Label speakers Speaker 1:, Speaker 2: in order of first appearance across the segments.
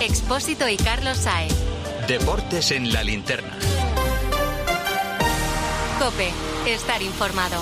Speaker 1: Expósito y Carlos Saez.
Speaker 2: Deportes en la linterna.
Speaker 1: Cope, estar informado.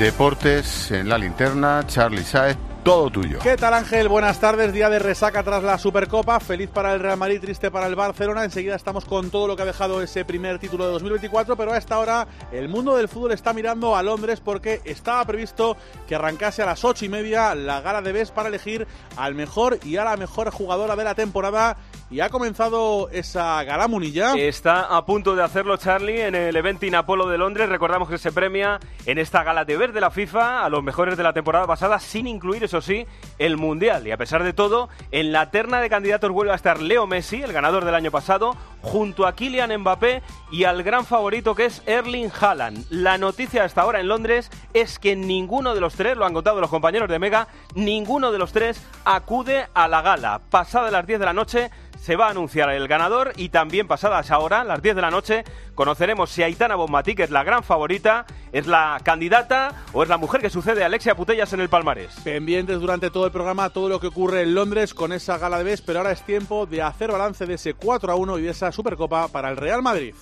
Speaker 3: Deportes en la linterna, Charlie Saez, todo tuyo.
Speaker 4: ¿Qué tal Ángel? Buenas tardes, día de resaca tras la Supercopa, feliz para el Real Madrid, triste para el Barcelona, enseguida estamos con todo lo que ha dejado ese primer título de 2024, pero a esta hora el mundo del fútbol está mirando a Londres porque estaba previsto que arrancase a las ocho y media la gala de BES para elegir al mejor y a la mejor jugadora de la temporada y ha comenzado esa gala munilla.
Speaker 5: Está a punto de hacerlo Charlie en el Eventing Apolo de Londres. Recordamos que se premia en esta gala de ver de la FIFA a los mejores de la temporada pasada, sin incluir, eso sí, el Mundial. Y a pesar de todo, en la terna de candidatos vuelve a estar Leo Messi, el ganador del año pasado, junto a Kylian Mbappé y al gran favorito que es Erling Haaland. La noticia hasta ahora en Londres es que ninguno de los tres, lo han contado los compañeros de Mega, ninguno de los tres acude a la gala. Pasada las 10 de la noche se va a anunciar el ganador y también pasadas ahora, las 10 de la noche, conoceremos si Aitana Bonmatí, que es la gran favorita, es la candidata o es la mujer que sucede a Alexia Putellas en el palmarés.
Speaker 4: Pendientes durante todo el programa todo lo que ocurre en Londres con esa gala de BES, pero ahora es tiempo de hacer balance de ese 4 a 1 y de esa Supercopa para el Real Madrid.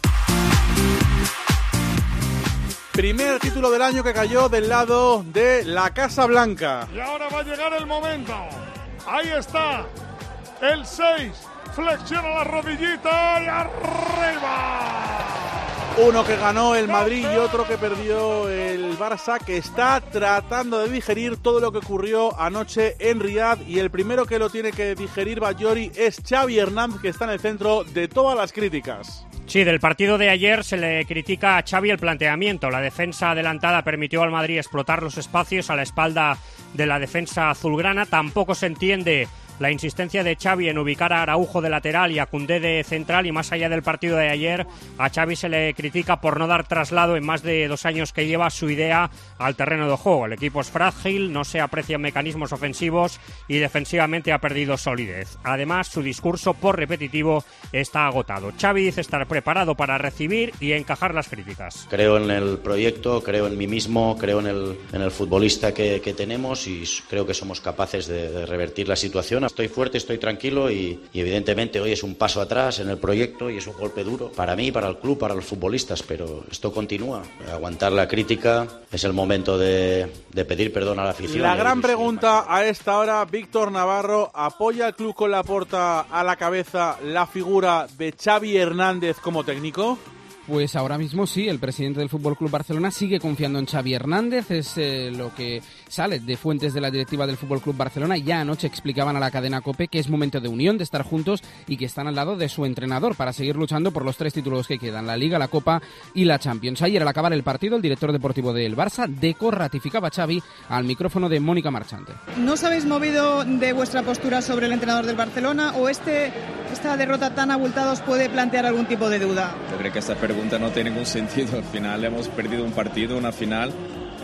Speaker 4: Primer título del año que cayó del lado de la Casa Blanca.
Speaker 6: Y ahora va a llegar el momento. Ahí está. El 6. Flexiona la rodillita y arriba.
Speaker 4: Uno que ganó el Madrid y otro que perdió el Barça, que está tratando de digerir todo lo que ocurrió anoche en Riyadh. Y el primero que lo tiene que digerir, Bayori, es Xavi Hernández, que está en el centro de todas las críticas.
Speaker 7: Sí, del partido de ayer se le critica a Xavi el planteamiento. La defensa adelantada permitió al Madrid explotar los espacios a la espalda de la defensa azulgrana. Tampoco se entiende la insistencia de Xavi en ubicar a Araujo de lateral y a Cundé de central y más allá del partido de ayer a Xavi se le critica por no dar traslado en más de dos años que lleva su idea al terreno de juego. El equipo es frágil, no se aprecian mecanismos ofensivos y defensivamente ha perdido solidez. Además, su discurso por repetitivo está agotado. Xavi dice estar preparado para recibir y encajar las críticas.
Speaker 8: Creo en el proyecto, creo en mí mismo, creo en el, en el futbolista que, tenemos y creo que somos capaces de revertir la situación estoy fuerte, estoy tranquilo y, y, evidentemente hoy es un paso atrás en el proyecto y es un golpe duro para mí, para el club, para los futbolistas, pero esto continúa. Aguantar la crítica es el momento de, de pedir perdón a la afición.
Speaker 4: La gran pregunta a esta hora, Víctor Navarro, ¿apoya el club con la porta a la cabeza la figura de Xavi Hernández como técnico?
Speaker 9: Pues ahora mismo sí, el presidente del Fútbol Club Barcelona sigue confiando en Xavi Hernández, es eh, lo que sale de fuentes de la directiva del Fútbol Club Barcelona. Ya anoche explicaban a la cadena Cope que es momento de unión, de estar juntos y que están al lado de su entrenador para seguir luchando por los tres títulos que quedan, la Liga, la Copa y la Champions. Ayer al acabar el partido, el director deportivo del Barça, Deco, ratificaba a Xavi al micrófono de Mónica Marchante.
Speaker 10: ¿No os habéis movido de vuestra postura sobre el entrenador del Barcelona o este, esta derrota tan abultada os puede plantear algún tipo de duda?
Speaker 11: Yo creo que esta pregunta no tiene ningún sentido. Al final hemos perdido un partido, una final.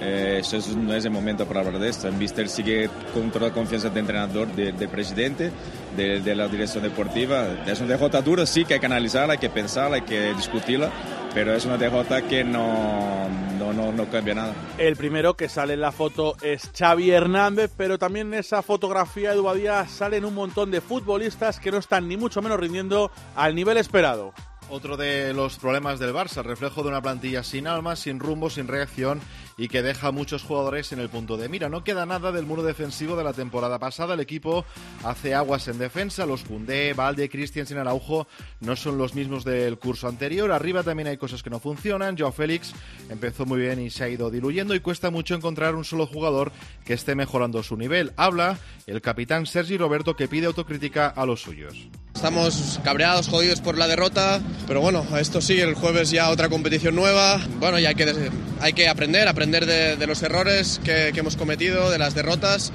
Speaker 11: Eh, eso es, no es el momento para hablar de esto. Mister sigue con toda la confianza de entrenador, de, de presidente, de, la dirección deportiva. Es una derrota dura, sí, que hay que analizarla, hay que pensarla, hay que discutirla, pero es una derrota que no, no, no, no cambia nada.
Speaker 4: El primero que sale en la foto es Xavi Hernández, pero también en esa fotografía de Dubadía salen un montón de futbolistas que no están ni mucho menos rindiendo al nivel esperado.
Speaker 12: Otro de los problemas del Barça, reflejo de una plantilla sin alma, sin rumbo, sin reacción y que deja a muchos jugadores en el punto de mira. No queda nada del muro defensivo de la temporada pasada. El equipo hace aguas en defensa. Los Cundé, Valde, Christiansen, Araujo no son los mismos del curso anterior. Arriba también hay cosas que no funcionan. Joao Félix empezó muy bien y se ha ido diluyendo y cuesta mucho encontrar un solo jugador que esté mejorando su nivel. Habla el capitán Sergi Roberto que pide autocrítica a los suyos.
Speaker 13: Estamos cabreados, jodidos por la derrota, pero bueno, esto sí, el jueves ya otra competición nueva. Bueno, y hay que, hay que aprender, aprender de, de los errores que, que, hemos cometido, de las derrotas.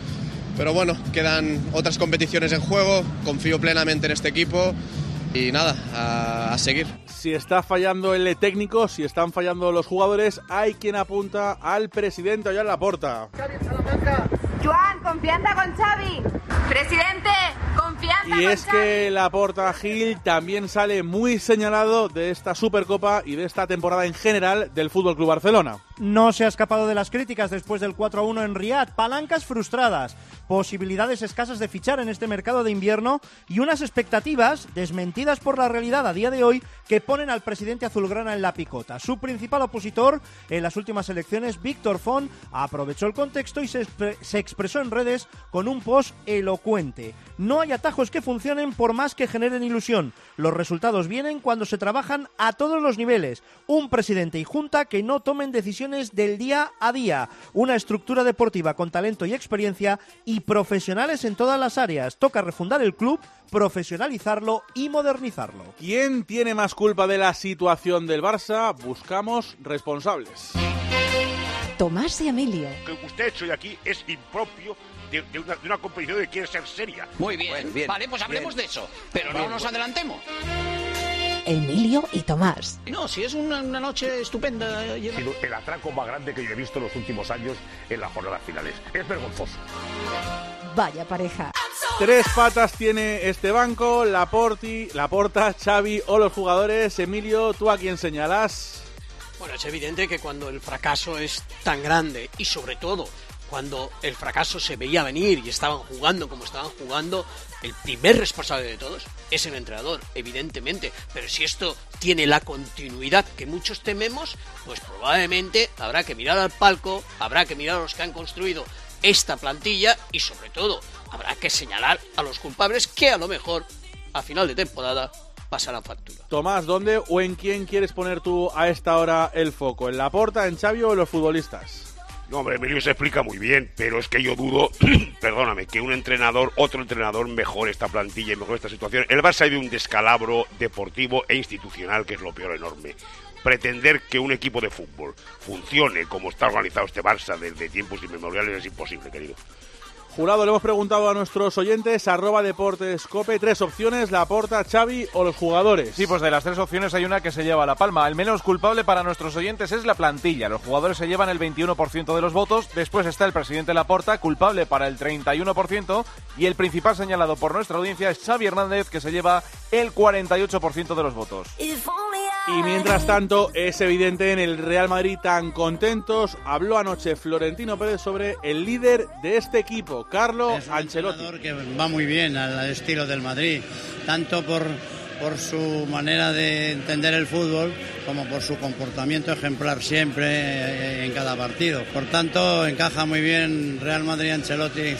Speaker 13: Pero bueno, quedan otras competiciones en juego, confío plenamente en este equipo y nada, a, a, seguir.
Speaker 4: Si está fallando el técnico, si están fallando los jugadores, hay quien apunta al presidente allá en la puerta.
Speaker 14: Joan, confianza con Xavi. Presidente, confianza
Speaker 4: Y
Speaker 14: con
Speaker 4: es
Speaker 14: Xavi.
Speaker 4: que la porta Gil también sale muy señalado de esta Supercopa y de esta temporada en general del Fútbol Club Barcelona.
Speaker 15: no se ha escapado de las críticas después del 4-1 en Riyadh. Palancas frustradas, posibilidades escasas de fichar en este mercado de invierno y unas expectativas desmentidas por la realidad a día de hoy que ponen al presidente azulgrana en la picota. Su principal opositor en las últimas elecciones, Víctor Font, aprovechó el contexto y se, se expresó en redes con un post elocuente. No hay atajos que funcionen por más que generen ilusión. Los resultados vienen cuando se trabajan a todos los niveles. Un presidente y junta que no tomen decisiones del día a día. Una estructura deportiva con talento y experiencia y profesionales en todas las áreas. Toca refundar el club, profesionalizarlo y modernizarlo.
Speaker 4: ¿Quién tiene más culpa de la situación del Barça? Buscamos responsables.
Speaker 16: Tomás y Emilio.
Speaker 17: Que usted hecho hoy aquí es impropio de, de una, de una competición que quiere ser seria.
Speaker 18: Muy bien. Vale, pues hablemos de eso. Pero no nos adelantemos.
Speaker 16: Emilio y Tomás.
Speaker 18: No, si es una, una noche estupenda.
Speaker 17: Ha sido el atraco más grande que yo he visto en los últimos años en las jornadas finales. Es vergonzoso.
Speaker 16: Vaya pareja.
Speaker 4: Tres patas tiene este banco, la Porti, la Porta, Xavi o los jugadores. Emilio, ¿tú a quién señalas?
Speaker 19: Bueno, es evidente que cuando el fracaso es tan grande y sobre todo cuando el fracaso se veía venir y estaban jugando como estaban jugando, el primer responsable de todos es el entrenador, evidentemente. Pero si esto tiene la continuidad que muchos tememos, pues probablemente habrá que mirar al palco, habrá que mirar a los que han construido esta plantilla y sobre todo habrá que señalar a los culpables que a lo mejor a final de temporada pasarán factura.
Speaker 4: Tomás, ¿dónde o en quién quieres poner tú a esta hora el foco? ¿En la Porta, en Xavi o en los futbolistas?
Speaker 17: No, hombre, Emilio se explica muy bien, pero es que yo dudo, perdóname, que un entrenador, otro entrenador mejore esta plantilla y mejore esta situación. El Barça ha de un descalabro deportivo e institucional, que es lo peor enorme. Pretender que un equipo de fútbol funcione como está organizado este Barça desde tiempos inmemoriales es imposible, querido.
Speaker 4: Jurado, le hemos preguntado a nuestros oyentes, arroba deportescope, tres opciones, la Porta, Xavi o los jugadores.
Speaker 20: Sí, pues de las tres opciones hay una que se lleva la palma. El menos culpable para nuestros oyentes es la plantilla. Los jugadores se llevan el 21% de los votos. Después está el presidente Laporta, culpable para el 31%. Y el principal señalado por nuestra audiencia es Xavi Hernández, que se lleva el 48% de los votos.
Speaker 4: Y mientras tanto, es evidente en el Real Madrid tan contentos. Habló anoche Florentino Pérez sobre el líder de este equipo, Carlo Ancelotti.
Speaker 21: que va muy bien al, estilo del Madrid, tanto por, por su manera de entender el fútbol como por su comportamiento ejemplar siempre eh, en cada partido. Por tanto, encaja muy bien Real Madrid-Ancelotti,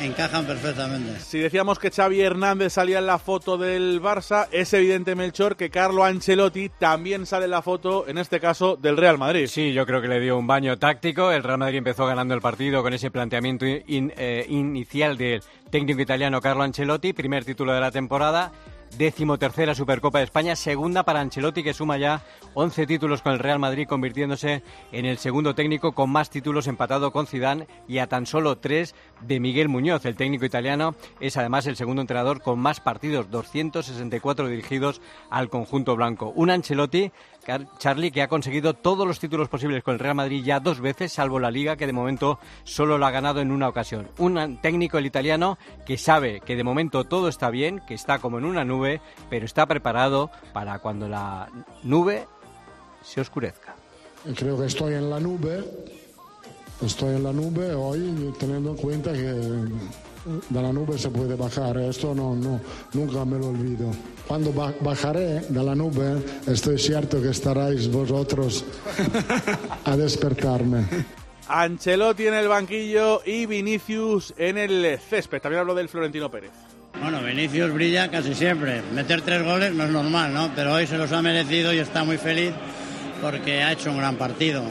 Speaker 21: encajan perfectamente.
Speaker 4: Si decíamos que Xavi Hernández salía en la foto del Barça, es evidente, Melchor, que Carlo Ancelotti también sale en la foto, en este caso, del Real Madrid.
Speaker 22: Sí, yo creo que le dio un baño táctico. El Real Madrid empezó ganando el partido con ese planteamiento in- eh, inicial del técnico italiano Carlo Ancelotti, primer título de la temporada. Décimo tercera Supercopa de España, segunda para Ancelotti que suma ya 11 títulos con el Real Madrid, convirtiéndose en el segundo técnico con más títulos empatado con Zidane y a tan solo tres de Miguel Muñoz. El técnico italiano es además el segundo entrenador con más partidos, 264 dirigidos al conjunto blanco. Un Ancelotti, Charlie, que ha conseguido todos los títulos posibles con el Real Madrid ya dos veces, salvo la Liga, que de momento solo lo ha ganado en una ocasión. Un técnico, el italiano, que sabe que de momento todo está bien, que está como en una nube, pero está preparado para cuando la nube se oscurezca.
Speaker 23: Creo que estoy en la nube, estoy en la nube hoy teniendo en cuenta que de la nube se puede bajar, esto no, no, nunca me lo olvido. Cuando ba- bajaré de la nube, estoy cierto que estaréis vosotros a despertarme.
Speaker 4: Ancelotti en el banquillo y Vinicius en el césped. También habló del Florentino Pérez.
Speaker 21: Bueno, Vinicius brilla casi siempre. Meter tres goles no es normal, ¿no? Pero hoy se los ha merecido y está muy feliz porque ha hecho un gran partido.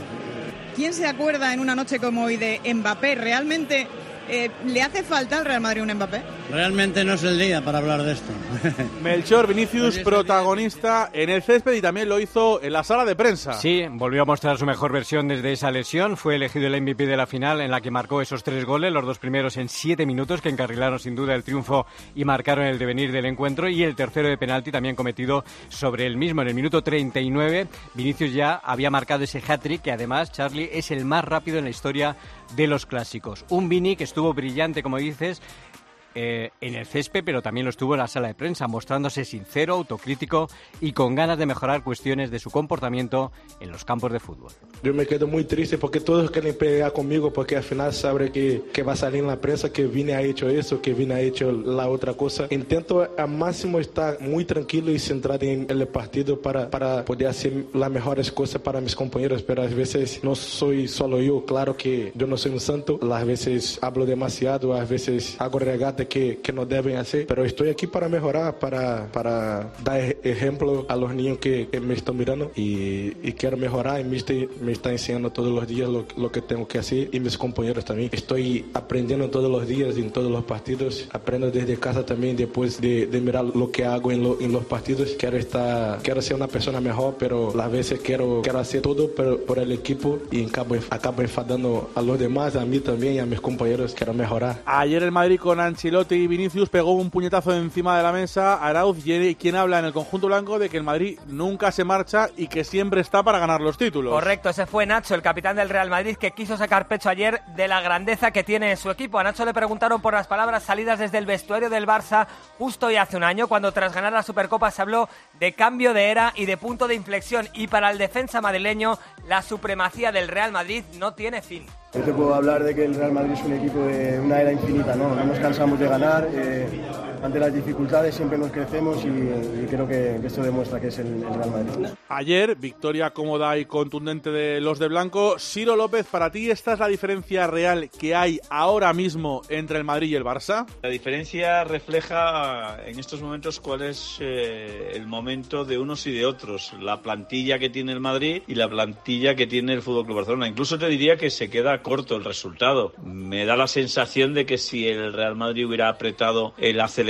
Speaker 10: ¿Quién se acuerda en una noche como hoy de Mbappé? ¿Realmente eh, le hace falta al Real Madrid un Mbappé?
Speaker 21: Realmente no es el día para hablar de esto.
Speaker 4: Melchor Vinicius, protagonista en el césped y también lo hizo en la sala de prensa.
Speaker 22: Sí, volvió a mostrar su mejor versión desde esa lesión. Fue elegido el MVP de la final en la que marcó esos tres goles, los dos primeros en siete minutos, que encarrilaron sin duda el triunfo y marcaron el devenir del encuentro. Y el tercero de penalti también cometido sobre el mismo. En el minuto 39, Vinicius ya había marcado ese hat-trick, que además, Charlie, es el más rápido en la historia de los clásicos. Un Vini que estuvo brillante, como dices, eh, en el césped, pero también lo estuvo en la sala de prensa, mostrándose sincero, autocrítico y con ganas de mejorar cuestiones de su comportamiento en los campos de fútbol.
Speaker 23: Yo me quedo muy triste porque todos quieren pelear conmigo porque al final saben que, que va a salir en la prensa que Vini ha hecho eso, que Vini ha hecho la otra cosa. Intento al máximo estar muy tranquilo y centrado en el partido para, para poder hacer las mejores cosas para mis compañeros, pero a veces no soy solo yo, claro que yo no soy un santo, a veces hablo demasiado, a veces hago regate que, que no deben hacer, pero estoy aquí para mejorar, para, para dar ej- ejemplo a los niños que, que me están mirando y, y quiero mejorar y me está, me está enseñando todos los días lo, lo que tengo que hacer y mis compañeros también. Estoy aprendiendo todos los días en todos los partidos, aprendo desde casa también después de, de mirar lo que hago en, lo- en los partidos. Quiero estar, quiero ser una persona mejor, pero a veces quiero, quiero hacer todo por, por el equipo y acabo, acabo enfadando a los demás, a mí también y a mis compañeros. Quiero mejorar.
Speaker 4: Ayer el Madrid con Ancelotti y Vinicius pegó un puñetazo encima de la mesa. Arauz, quien habla en el conjunto blanco de que el Madrid nunca se marcha y que siempre está para ganar los títulos.
Speaker 24: Correcto, ese fue Nacho, el capitán del Real Madrid, que quiso sacar pecho ayer de la grandeza que tiene su equipo. A Nacho le preguntaron por las palabras salidas desde el vestuario del Barça justo y hace un año, cuando tras ganar la Supercopa se habló de cambio de era y de punto de inflexión. Y para el defensa madrileño, la supremacía del Real Madrid no tiene fin.
Speaker 25: Yo te puedo hablar de que el Real Madrid es un equipo de una era infinita, ¿no? No nos cansamos de ganar, eh, ante las dificultades siempre nos crecemos y, y creo que, que esto demuestra que es el, el Real Madrid.
Speaker 4: Ayer, victoria cómoda y contundente de los de blanco. Ciro López, para ti, ¿esta es la diferencia real que hay ahora mismo entre el Madrid y el Barça?
Speaker 26: La diferencia refleja en estos momentos cuál es eh, el momento de unos y de otros, la plantilla que tiene el Madrid y la plantilla que tiene el Fútbol Club Barcelona. Incluso te diría que se queda corto el resultado. Me da la sensación de que si el Real Madrid hubiera apretado el acelerador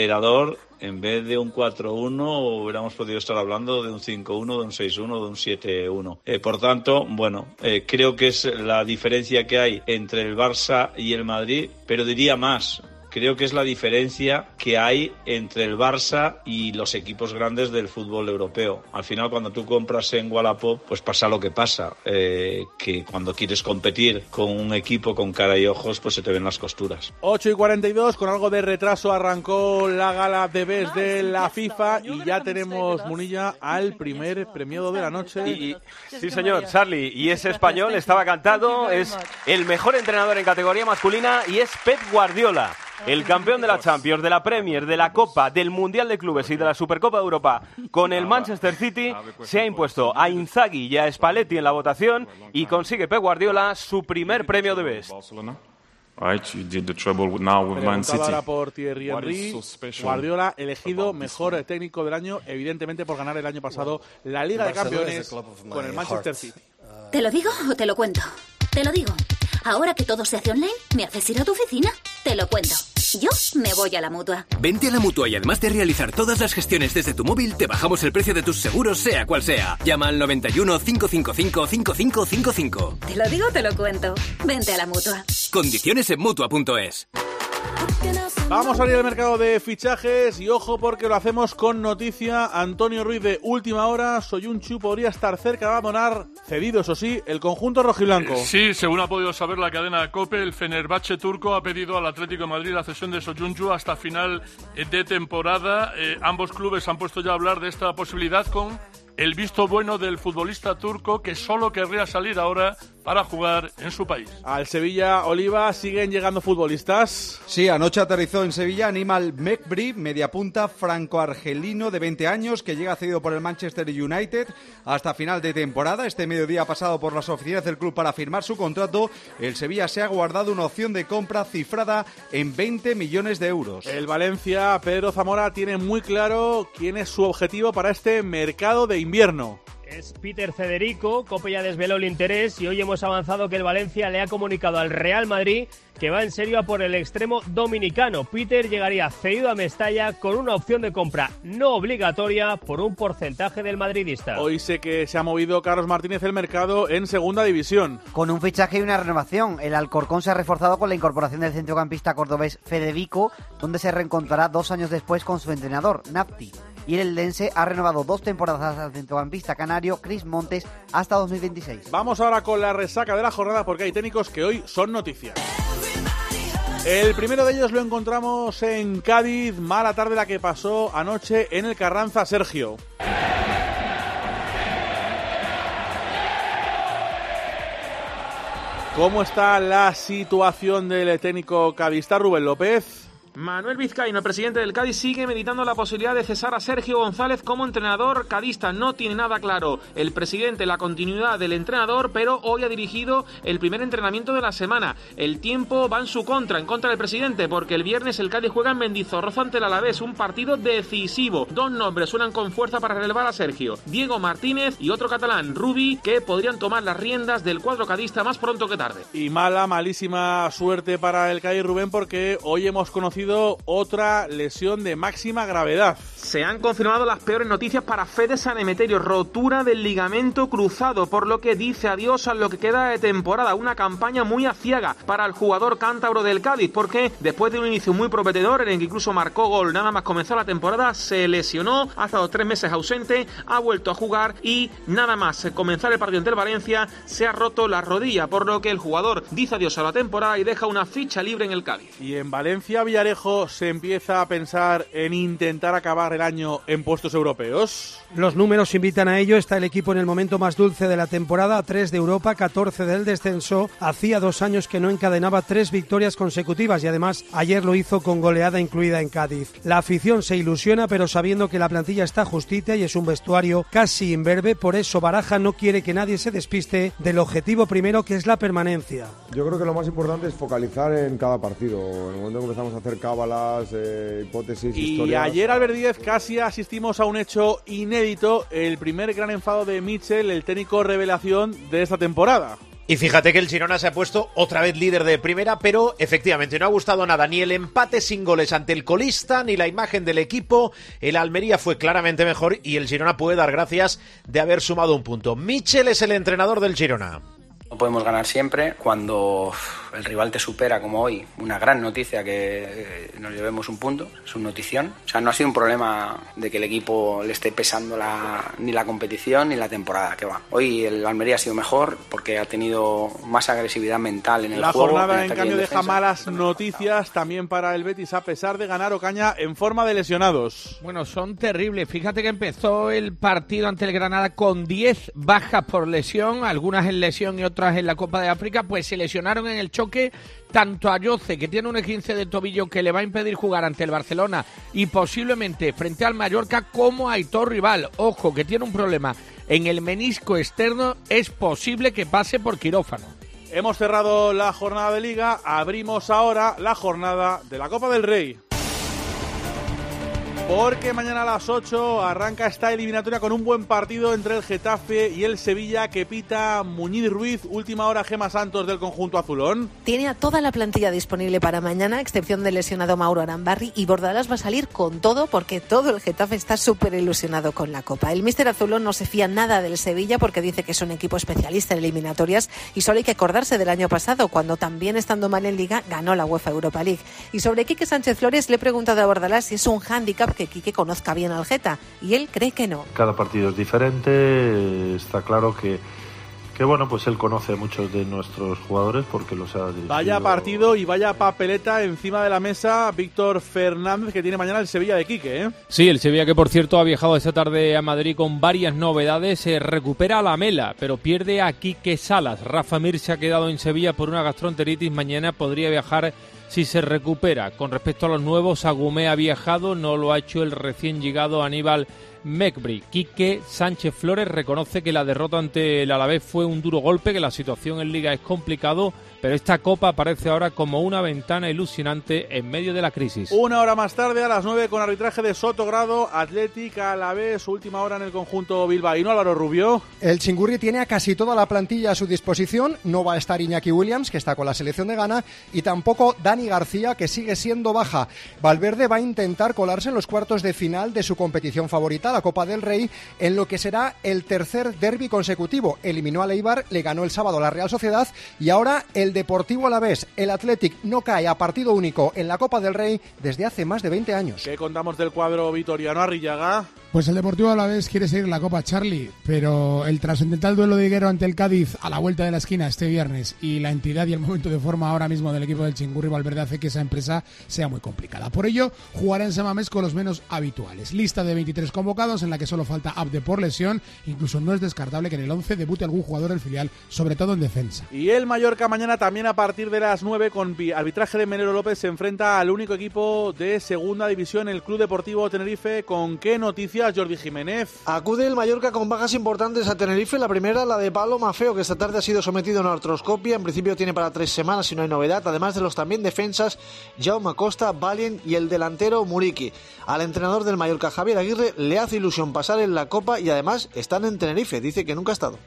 Speaker 26: en vez de un 4-1 hubiéramos podido estar hablando de un 5-1, de un 6-1, de un 7-1. Eh, por tanto, bueno, eh, creo que es la diferencia que hay entre el Barça y el Madrid, pero diría más. Creo que es la diferencia que hay entre el Barça y los equipos grandes del fútbol europeo. Al final, cuando tú compras en Wallapop, pues pasa lo que pasa, eh, que cuando quieres competir con un equipo con cara y ojos, pues se te ven las costuras.
Speaker 4: 8 y 42, con algo de retraso arrancó la gala de BES de la FIFA y ya tenemos, Munilla, al primer premiado de la noche.
Speaker 5: Y- Sí, señor, Charlie. Y ese español estaba cantado, es el mejor entrenador en categoría masculina y es Pep Guardiola. El campeón de la Champions, de la Premier, de la Copa, del Mundial de Clubes y de la Supercopa de Europa con el Manchester City se ha impuesto a Inzaghi y a Spalletti en la votación y consigue Pep Guardiola su primer premio de Best.
Speaker 27: Right, you did the with- now with Man City.
Speaker 4: ahora por Thierry Henry, Guardiola elegido mejor técnico del año, evidentemente por ganar el año pasado la Liga de Campeones con el Manchester. City.
Speaker 28: ¿Te lo digo o te lo cuento? Te lo digo. Ahora que todo se hace online, ¿me haces ir a tu oficina? Te lo cuento. Yo me voy a la mutua.
Speaker 29: Vente a la mutua y además de realizar todas las gestiones desde tu móvil, te bajamos el precio de tus seguros, sea cual sea. Llama al 91 555 5555.
Speaker 28: Te lo digo, te lo cuento. Vente a la mutua.
Speaker 29: Condiciones en mutua.es.
Speaker 4: Vamos a abrir el mercado de fichajes y ojo porque lo hacemos con noticia. Antonio Ruiz de última hora. Soyunchu podría estar cerca de abandonar, cedido eso sí, el conjunto rojiblanco.
Speaker 6: Sí, según ha podido saber la cadena COPE, el Fenerbahce turco ha pedido al Atlético de Madrid la cesión de Soyuncu hasta final eh, de temporada. Eh, ambos clubes han puesto ya a hablar de esta posibilidad con el visto bueno del futbolista turco que solo querría salir ahora para jugar en su país.
Speaker 4: Al Sevilla Oliva siguen llegando futbolistas.
Speaker 30: Sí, anoche aterrizó en Sevilla Animal Mekbri, mediapunta franco-argelino de 20 años que llega cedido por el Manchester United hasta final de temporada. Este mediodía ha pasado por las oficinas del club para firmar su contrato. El Sevilla se ha guardado una opción de compra cifrada en 20 millones de euros.
Speaker 4: El Valencia, Pedro Zamora, tiene muy claro quién es su objetivo para este mercado de invierno.
Speaker 31: Es Peter Federico, Cope ya desveló el interés y hoy hemos avanzado que el Valencia le ha comunicado al Real Madrid que va en serio a por el extremo dominicano. Peter llegaría cedido a Mestalla con una opción de compra no obligatoria por un porcentaje del madridista.
Speaker 4: Hoy sé que se ha movido Carlos Martínez el mercado en segunda división.
Speaker 32: Con un fichaje y una renovación, el Alcorcón se ha reforzado con la incorporación del centrocampista cordobés Federico, donde se reencontrará dos años después con su entrenador, Nafti. Y el Eldense ha renovado dos temporadas al centrocampista canario Chris Montes hasta 2026.
Speaker 4: Vamos ahora con la resaca de la jornada porque hay técnicos que hoy son noticias. El primero de ellos lo encontramos en Cádiz, mala tarde la que pasó anoche en el Carranza Sergio. ¿Cómo está la situación del técnico cadista Rubén López?
Speaker 33: Manuel Vizcaíno, el presidente del Cádiz, sigue meditando la posibilidad de cesar a Sergio González como entrenador cadista. No tiene nada claro el presidente la continuidad del entrenador, pero hoy ha dirigido el primer entrenamiento de la semana. El tiempo va en su contra, en contra del presidente, porque el viernes el Cádiz juega en Mendizorroza ante el Alavés, un partido decisivo. Dos nombres suenan con fuerza para relevar a Sergio. Diego Martínez y otro catalán, Rubi, que podrían tomar las riendas del cuadro cadista más pronto que tarde.
Speaker 4: Y mala, malísima suerte para el Cádiz Rubén porque hoy hemos conocido otra lesión de máxima gravedad.
Speaker 33: Se han confirmado las peores noticias para Fede San Emeterio, rotura del ligamento cruzado, por lo que dice adiós a lo que queda de temporada, una campaña muy aciaga para el jugador cántabro del Cádiz, porque después de un inicio muy prometedor en el que incluso marcó gol nada más comenzó la temporada, se lesionó, ha estado tres meses ausente, ha vuelto a jugar y nada más comenzar el partido ante el Valencia se ha roto la rodilla, por lo que el jugador dice adiós a la temporada y deja una ficha libre en el Cádiz.
Speaker 4: Y en Valencia, Villarejo se empieza a pensar en intentar acabar el año en puestos europeos?
Speaker 34: Los números invitan a ello. Está el equipo en el momento más dulce de la temporada, 3 de Europa, 14 del descenso. Hacía dos años que no encadenaba tres victorias consecutivas y además ayer lo hizo con goleada incluida en Cádiz. La afición se ilusiona, pero sabiendo que la plantilla está justita y es un vestuario casi imberbe, por eso Baraja no quiere que nadie se despiste del objetivo primero que es la permanencia.
Speaker 35: Yo creo que lo más importante es focalizar en cada partido. En el momento que empezamos a hacer cábalas, eh, hipótesis,
Speaker 4: y ayer, Albert Díez, casi asistimos a un hecho inédito, el primer gran enfado de Mitchell, el técnico revelación de esta temporada.
Speaker 36: Y fíjate que el Girona se ha puesto otra vez líder de primera, pero efectivamente no ha gustado nada ni el empate sin goles ante el colista ni la imagen del equipo. El Almería fue claramente mejor y el Girona puede dar gracias de haber sumado un punto. Michel es el entrenador del Girona.
Speaker 37: No podemos ganar siempre cuando el rival te supera como hoy. Una gran noticia que eh, nos llevemos un punto, es una notición. O sea, no ha sido un problema de que el equipo le esté pesando la, ni la competición ni la temporada que va. Hoy el Almería ha sido mejor porque ha tenido más agresividad mental en el
Speaker 4: la
Speaker 37: juego.
Speaker 4: La jornada, en, cambio, deja malas noticias también para el Betis, a pesar de ganar Ocaña en forma de lesionados.
Speaker 38: Bueno, son terribles. Fíjate que empezó el partido ante el Granada con 10 bajas por lesión, algunas en lesión y otras en la Copa de África, pues se lesionaron en el choque tanto a Yoce, que tiene un 15 de tobillo que le va a impedir jugar ante el Barcelona y posiblemente frente al Mallorca, como a Aitor Rival. Ojo, que tiene un problema en el menisco externo, es posible que pase por quirófano.
Speaker 4: Hemos cerrado la jornada de liga, abrimos ahora la jornada de la Copa del Rey. Porque mañana a las 8 arranca esta eliminatoria con un buen partido entre el Getafe y el Sevilla que pita Muñiz Ruiz, última hora Gema Santos del conjunto azulón.
Speaker 16: Tiene a toda la plantilla disponible para mañana, excepción del lesionado Mauro Arambarri, y Bordalas va a salir con todo porque todo el Getafe está súper ilusionado con la Copa. El míster azulón no se fía nada del Sevilla porque dice que es un equipo especialista en eliminatorias y solo hay que acordarse del año pasado, cuando también estando mal en Liga ganó la UEFA Europa League. Y sobre Quique Sánchez Flores le he preguntado a Bordalas si es un hándicap que Quique conozca bien al Geta y él cree que no.
Speaker 39: Cada partido es diferente, está claro que que bueno, pues él conoce a muchos de nuestros jugadores porque los ha dirigido.
Speaker 4: Vaya partido y vaya papeleta encima de la mesa Víctor Fernández que tiene mañana el Sevilla de Quique, ¿eh?
Speaker 40: Sí, el Sevilla que por cierto ha viajado esta tarde a Madrid con varias novedades, se recupera a la Mela, pero pierde a Quique Salas. Rafa Mir se ha quedado en Sevilla por una gastroenteritis, mañana podría viajar si se recupera. Con respecto a los nuevos, Agumé ha viajado, no lo ha hecho el recién llegado Aníbal Mecbri. Quique Sánchez Flores reconoce que la derrota ante el Alavés fue un duro golpe, que la situación en Liga es complicado, pero esta copa aparece ahora como una ventana ilusionante en medio de la crisis.
Speaker 4: Una hora más tarde, a las 9, con arbitraje de Sotogrado, Atlética Alavés, última hora en el conjunto bilbaíno, Álvaro Rubio.
Speaker 41: El Chingurri tiene a casi toda la plantilla a su disposición, no va a estar Iñaki Williams, que está con la selección de Ghana, y tampoco Dani García, que sigue siendo baja. Valverde va a intentar colarse en los cuartos de final de su competición favorita, la Copa del Rey, en lo que será el tercer derby consecutivo. Eliminó a Leibar, le ganó el sábado a la Real Sociedad y ahora el Deportivo Alavés, el Athletic, no cae a partido único en la Copa del Rey desde hace más de 20 años.
Speaker 4: ¿Qué contamos del cuadro vitoriano Arrillaga?
Speaker 42: Pues el Deportivo Alavés quiere seguir la Copa Charlie, pero el trascendental duelo de Higuero ante el Cádiz a la vuelta de la esquina este viernes y la entidad y el momento de forma ahora mismo del equipo del Chingurri Valverde hace que esa empresa sea muy complicada. Por ello, jugará en Samamés con los menos habituales. Lista de 23 convocados en la que solo falta Abde por lesión. Incluso no es descartable que en el 11 debute algún jugador del filial, sobre todo en defensa.
Speaker 4: Y el Mallorca mañana también a partir de las 9 con arbitraje de Menero López se enfrenta al único equipo de segunda división, el Club Deportivo Tenerife. ¿Con qué noticias, Jordi Jiménez?
Speaker 8: Acude el Mallorca con bajas importantes a Tenerife. La primera, la de Pablo Mafeo, que esta tarde ha sido sometido a una artroscopia. En principio tiene para tres semanas si no hay novedad. Además de los también defensas Jaume Acosta, Valien y el delantero Muriki. Al entrenador del Mallorca, Javier Aguirre, le hace ilusión pasar en la Copa y además están en Tenerife. Dice que nunca ha estado.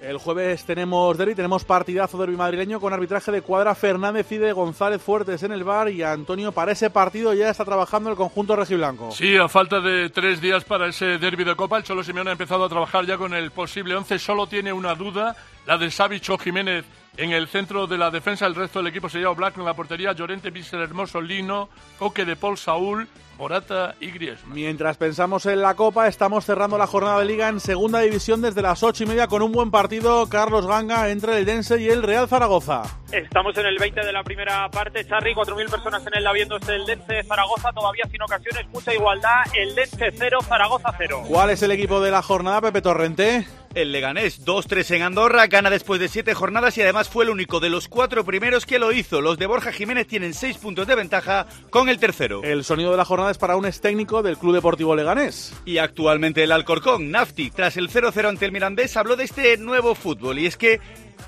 Speaker 4: El jueves tenemos derby, tenemos partidazo derby madrileño con arbitraje de Cuadra Fernández y González Fuertes en el bar y Antonio para ese partido ya está trabajando el conjunto rojiblanco.
Speaker 6: Sí, a falta de tres días para ese derby de Copa, el Cholo Simeone ha empezado a trabajar ya con el posible 11, solo tiene una duda, la de Savicho Jiménez en el centro de la defensa, el resto del equipo sería Black en la portería, Llorente, Víctor Hermoso, Lino, Coque de Paul Saúl, Morata y Griezmann.
Speaker 4: Mientras pensamos en la Copa, estamos cerrando la jornada de Liga en Segunda División desde las ocho y media con un buen partido. Carlos Ganga entre el Dense y el Real Zaragoza.
Speaker 43: Estamos en el 20 de la primera parte. Charri, 4.000 personas en el viéndose el Dense Zaragoza, todavía sin ocasiones, mucha igualdad. El Dense 0, Zaragoza 0.
Speaker 4: ¿Cuál es el equipo de la jornada, Pepe Torrente?
Speaker 44: El Leganés 2-3 en Andorra, gana después de siete jornadas y además fue el único de los cuatro primeros que lo hizo. Los de Borja Jiménez tienen seis puntos de ventaja con el tercero.
Speaker 4: El sonido de la jornada es para un ex técnico del Club Deportivo Leganés.
Speaker 44: Y actualmente el Alcorcón, Nafti, tras el 0-0 ante el Mirandés, habló de este nuevo fútbol y es que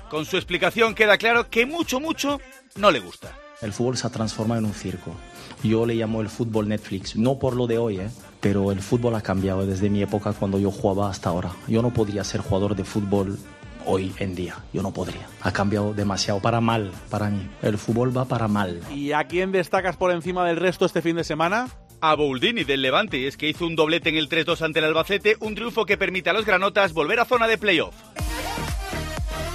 Speaker 44: con su explicación queda claro que mucho, mucho no le gusta.
Speaker 45: El fútbol se ha transformado en un circo. Yo le llamo el fútbol Netflix, no por lo de hoy, ¿eh? pero el fútbol ha cambiado desde mi época cuando yo jugaba hasta ahora. Yo no podría ser jugador de fútbol hoy en día. Yo no podría. Ha cambiado demasiado para mal para mí. El fútbol va para mal.
Speaker 4: ¿Y a quién destacas por encima del resto este fin de semana?
Speaker 44: A Bouldini del Levante, y es que hizo un doblete en el 3-2 ante el Albacete, un triunfo que permite a los granotas volver a zona de playoff.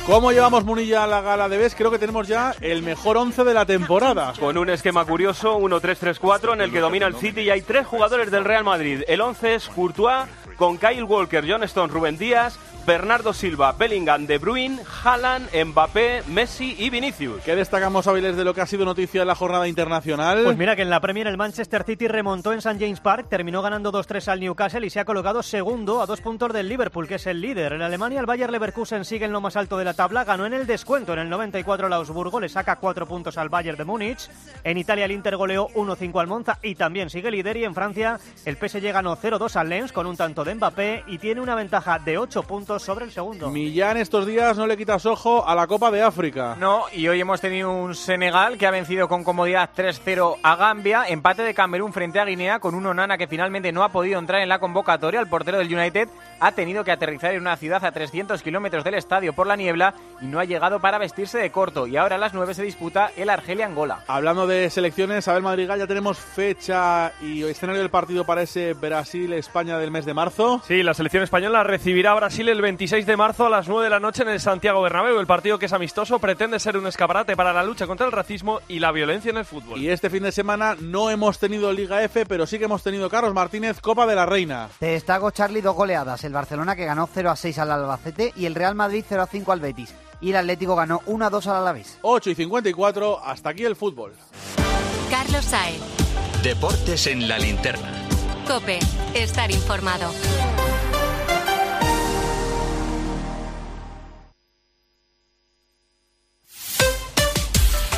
Speaker 4: ¿Cómo llevamos Munilla a la gala de BES? Creo que tenemos ya el mejor 11 de la temporada.
Speaker 5: Con un esquema curioso, 1-3-3-4, en el que domina el City y hay tres jugadores del Real Madrid. El 11 es Courtois, con Kyle Walker, John Stone, Rubén Díaz, Bernardo Silva, Bellingham, De Bruyne, Haaland, Mbappé, Messi y Vinicius.
Speaker 4: ¿Qué destacamos, Áviles, de lo que ha sido noticia en la jornada internacional?
Speaker 15: Pues mira que en la Premier el Manchester City remontó en St. James Park, terminó ganando 2-3 al Newcastle y se ha colocado segundo a dos puntos del Liverpool, que es el líder. En Alemania el Bayer Leverkusen sigue en lo más alto de la tabla, ganó en el descuento en el 94 el Augsburgo, le saca cuatro puntos al Bayern de Múnich. En Italia el Inter goleó 1-5 al Monza y también sigue líder. Y en Francia el PSG ganó 0-2 al Lens con un tanto de Mbappé y tiene una ventaja de 8 puntos sobre el segundo.
Speaker 4: Millán estos días no le quitas ojo a la Copa de África.
Speaker 24: No, y hoy hemos tenido un Senegal que ha vencido con comodidad 3-0 a Gambia, empate de Camerún frente a Guinea con un Onana que finalmente no ha podido entrar en la convocatoria. El portero del United ha tenido que aterrizar en una ciudad a 300 kilómetros del estadio por la niebla y no ha llegado para vestirse de corto. Y ahora a las 9 se disputa el Argelia-Angola.
Speaker 4: Hablando de selecciones, Abel Madrigal, ya tenemos fecha y escenario del partido para ese Brasil-España del mes de marzo.
Speaker 15: Sí, la selección española recibirá a Brasil el 26 de marzo a las 9 de la noche en el Santiago Bernabéu. El partido que es amistoso pretende ser un escaparate para la lucha contra el racismo y la violencia en el fútbol.
Speaker 4: Y este fin de semana no hemos tenido Liga F, pero sí que hemos tenido Carlos Martínez, Copa de la Reina.
Speaker 32: Te destaco Charlie dos goleadas. El Barcelona que ganó 0 a 6 al Albacete y el Real Madrid 0 a 5 al Betis. Y el Atlético ganó 1 a 2 al Alavés.
Speaker 4: 8 y 54, hasta aquí el fútbol.
Speaker 31: Carlos Saez.
Speaker 46: Deportes en la linterna.
Speaker 31: Cope, estar informado.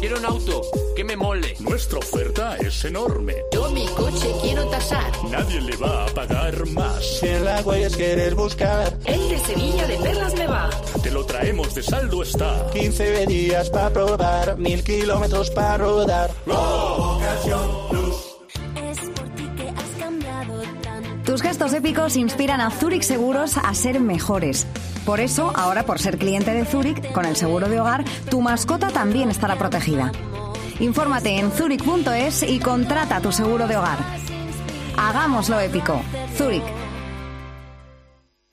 Speaker 47: Quiero un auto que me mole.
Speaker 48: Nuestra oferta es enorme.
Speaker 47: Yo mi coche quiero tasar.
Speaker 48: Nadie le va a pagar más.
Speaker 49: Si en la huellas quieres buscar,
Speaker 47: El de Sevilla de Perlas me va.
Speaker 48: Te lo traemos de saldo está.
Speaker 49: 15 días para probar, mil kilómetros para rodar.
Speaker 50: Tus gestos épicos inspiran a Zurich Seguros a ser mejores. Por eso, ahora por ser cliente de Zurich, con el seguro de hogar, tu mascota también estará protegida. Infórmate en zurich.es y contrata tu seguro de hogar. Hagámoslo épico. Zurich.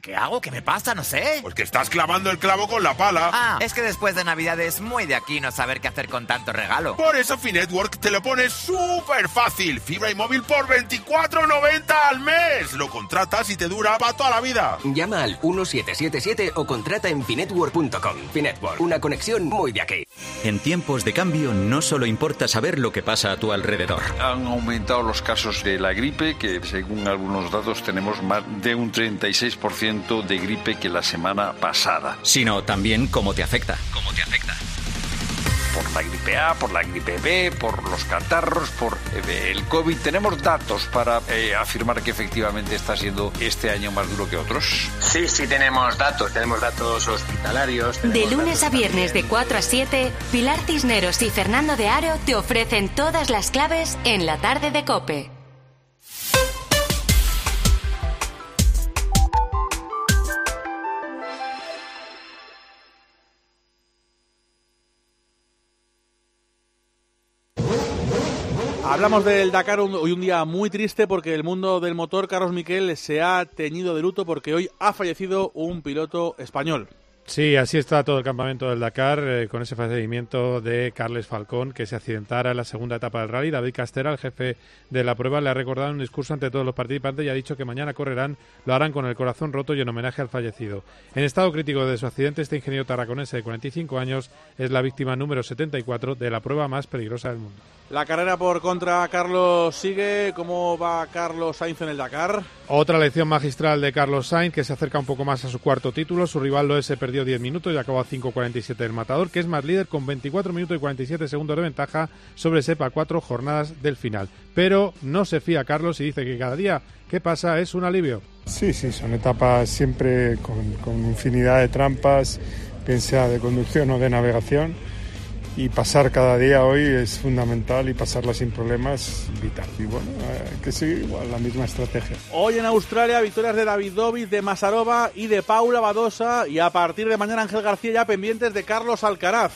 Speaker 51: ¿Qué hago? ¿Qué me pasa? No sé.
Speaker 46: Pues que estás clavando el clavo con la pala.
Speaker 51: Ah, es que después de Navidad es muy de aquí no saber qué hacer con tanto regalo.
Speaker 46: Por eso Finetwork te lo pone súper fácil. Fibra y móvil por 24.90 al mes. Lo contratas y te dura para toda la vida.
Speaker 52: Llama al 1777 o contrata en finetwork.com. Finetwork, una conexión muy de aquí.
Speaker 53: En tiempos de cambio no solo importa saber lo que pasa a tu alrededor.
Speaker 54: Han aumentado los casos de la gripe, que según algunos datos tenemos más de un 36% de gripe que la semana pasada.
Speaker 53: Sino también cómo te afecta.
Speaker 54: ¿Cómo te afecta? Por la gripe A, por la gripe B, por los catarros, por eh, el COVID. Tenemos datos para eh, afirmar que efectivamente está siendo este año más duro que otros.
Speaker 55: Sí, sí tenemos datos, tenemos datos hospitalarios.
Speaker 56: De lunes a viernes de 4 a 7, Pilar Cisneros y Fernando de Aro te ofrecen todas las claves en la tarde de Cope.
Speaker 4: Hablamos del Dakar hoy un día muy triste porque el mundo del motor, Carlos Miquel, se ha teñido de luto porque hoy ha fallecido un piloto español.
Speaker 54: Sí, así está todo el campamento del Dakar, eh, con ese fallecimiento de Carles Falcón, que se accidentara en la segunda etapa del rally. David Castera, el jefe de la prueba, le ha recordado un discurso ante todos los participantes y ha dicho que mañana correrán, lo harán con el corazón roto y en homenaje al fallecido. En estado crítico de su accidente, este ingeniero tarraconense de 45 años es la víctima número 74 de la prueba más peligrosa del mundo.
Speaker 4: La carrera por contra Carlos sigue. ¿Cómo va Carlos Sainz en el Dakar?
Speaker 54: Otra lección magistral de Carlos Sainz, que se acerca un poco más a su cuarto título. Su rival Loes se perdió 10 minutos y acabó a 5.47 del matador, que es más líder con 24 minutos y 47 segundos de ventaja sobre Sepa cuatro jornadas del final. Pero no se fía Carlos y dice que cada día que pasa es un alivio.
Speaker 57: Sí, sí, son etapas siempre con, con infinidad de trampas, bien sea de conducción o de navegación y pasar cada día hoy es fundamental y pasarla sin problemas vital. Y bueno, que seguir igual la misma estrategia.
Speaker 4: Hoy en Australia, victorias de David Dovic, de Masarova y de Paula Badosa. Y a partir de mañana, Ángel García ya pendientes de Carlos Alcaraz.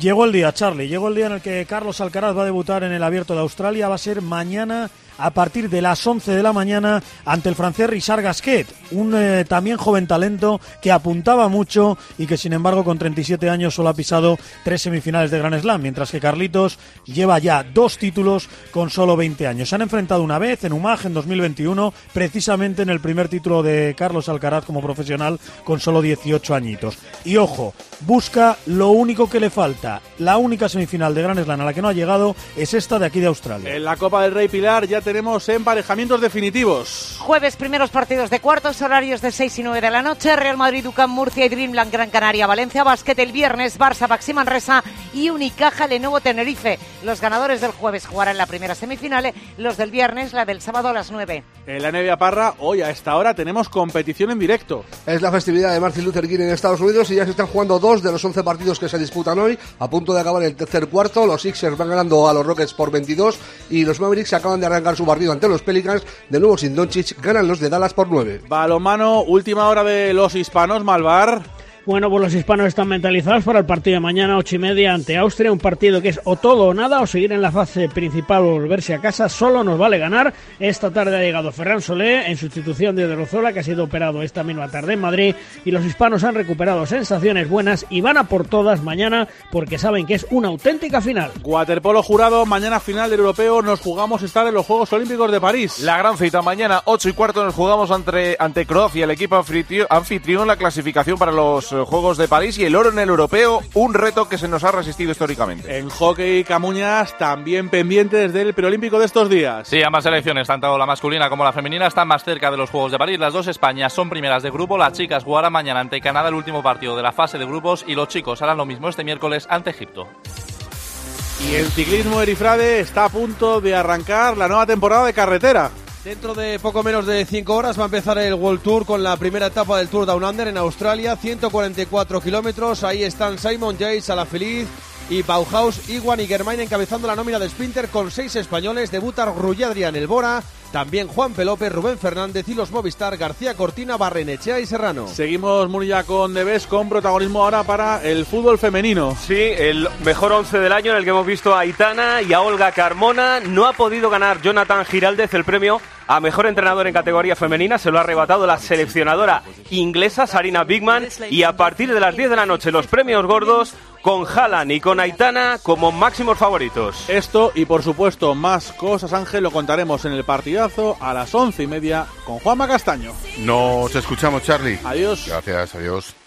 Speaker 58: Llegó el día, Charlie. Llegó el día en el que Carlos Alcaraz va a debutar en el Abierto de Australia. Va a ser mañana a partir de las 11 de la mañana ante el francés Richard Gasquet, un eh, también joven talento que apuntaba mucho y que sin embargo con 37 años solo ha pisado tres semifinales de Grand Slam, mientras que Carlitos lleva ya dos títulos con solo 20 años. Se han enfrentado una vez en UMAG en 2021, precisamente en el primer título de Carlos Alcaraz como profesional con solo 18 añitos. Y ojo, busca lo único que le falta. La única semifinal de Grand Slam a la que no ha llegado es esta de aquí de Australia.
Speaker 4: En la Copa del Rey Pilar ya tenemos emparejamientos definitivos.
Speaker 59: Jueves, primeros partidos de cuartos, horarios de 6 y 9 de la noche. Real Madrid, UCAM, Murcia y Dreamland Gran Canaria, Valencia, Basket el viernes, Barça, Baxi Manresa y Unicaja, Lenovo, Tenerife. Los ganadores del jueves jugarán la primera semifinal, los del viernes, la del sábado a las 9.
Speaker 4: En la Nevia Parra, hoy a esta hora tenemos competición en directo.
Speaker 58: Es la festividad de Martin Luther King en Estados Unidos y ya se están jugando dos de los 11 partidos que se disputan hoy. A punto de acabar el tercer cuarto, los Sixers van ganando a los Rockets por 22 y los Mavericks acaban de arrancar su partido ante los Pelicans. De nuevo sin Doncic, ganan los de Dallas por 9.
Speaker 4: Balomano, última hora de los hispanos, Malvar.
Speaker 31: Bueno, pues los hispanos están mentalizados para el partido de mañana, ocho y media, ante Austria. Un partido que es o todo o nada, o seguir en la fase principal o volverse a casa. Solo nos vale ganar. Esta tarde ha llegado Ferran Solé en sustitución de Rozola, que ha sido operado esta misma tarde en Madrid. Y los hispanos han recuperado sensaciones buenas y van a por todas mañana porque saben que es una auténtica final.
Speaker 4: Waterpolo jurado, mañana final del europeo. Nos jugamos estar en los Juegos Olímpicos de París.
Speaker 60: La gran cita mañana, ocho y cuarto, nos jugamos ante, ante Croacia, el equipo anfitrión, la clasificación para los Juegos de París y el oro en el europeo, un reto que se nos ha resistido históricamente.
Speaker 4: En hockey, Camuñas también pendientes del preolímpico de estos días.
Speaker 61: Sí, ambas selecciones, tanto la masculina como la femenina, están más cerca de los Juegos de París. Las dos Españas son primeras de grupo. Las chicas jugarán mañana ante Canadá el último partido de la fase de grupos y los chicos harán lo mismo este miércoles ante Egipto.
Speaker 4: Y el ciclismo Erifrade está a punto de arrancar la nueva temporada de carretera.
Speaker 62: Dentro de poco menos de 5 horas va a empezar el World Tour con la primera etapa del Tour Down Under en Australia, 144 kilómetros. Ahí están Simon Yates, Alaphilippe,
Speaker 63: y Bauhaus, Iguan y Germain encabezando la nómina de Sprinter con seis españoles. Debuta Rulladrián El Bora, también Juan Pelope, Rubén Fernández y los Movistar, García Cortina, Barrenechea y Serrano.
Speaker 4: Seguimos Murilla con Neves con protagonismo ahora para el fútbol femenino.
Speaker 5: Sí, el mejor once del año en el que hemos visto a Aitana y a Olga Carmona. No ha podido ganar Jonathan Giraldez el premio a mejor entrenador en categoría femenina. Se lo ha arrebatado la seleccionadora inglesa Sarina Bigman. Y a partir de las 10 de la noche, los premios gordos con Haaland y con Aitana como máximos favoritos.
Speaker 4: Esto y por supuesto más cosas, Ángel, lo contaremos en el partidazo a las once y media con Juanma Castaño.
Speaker 16: Nos escuchamos, Charlie.
Speaker 4: Adiós.
Speaker 16: Gracias, adiós.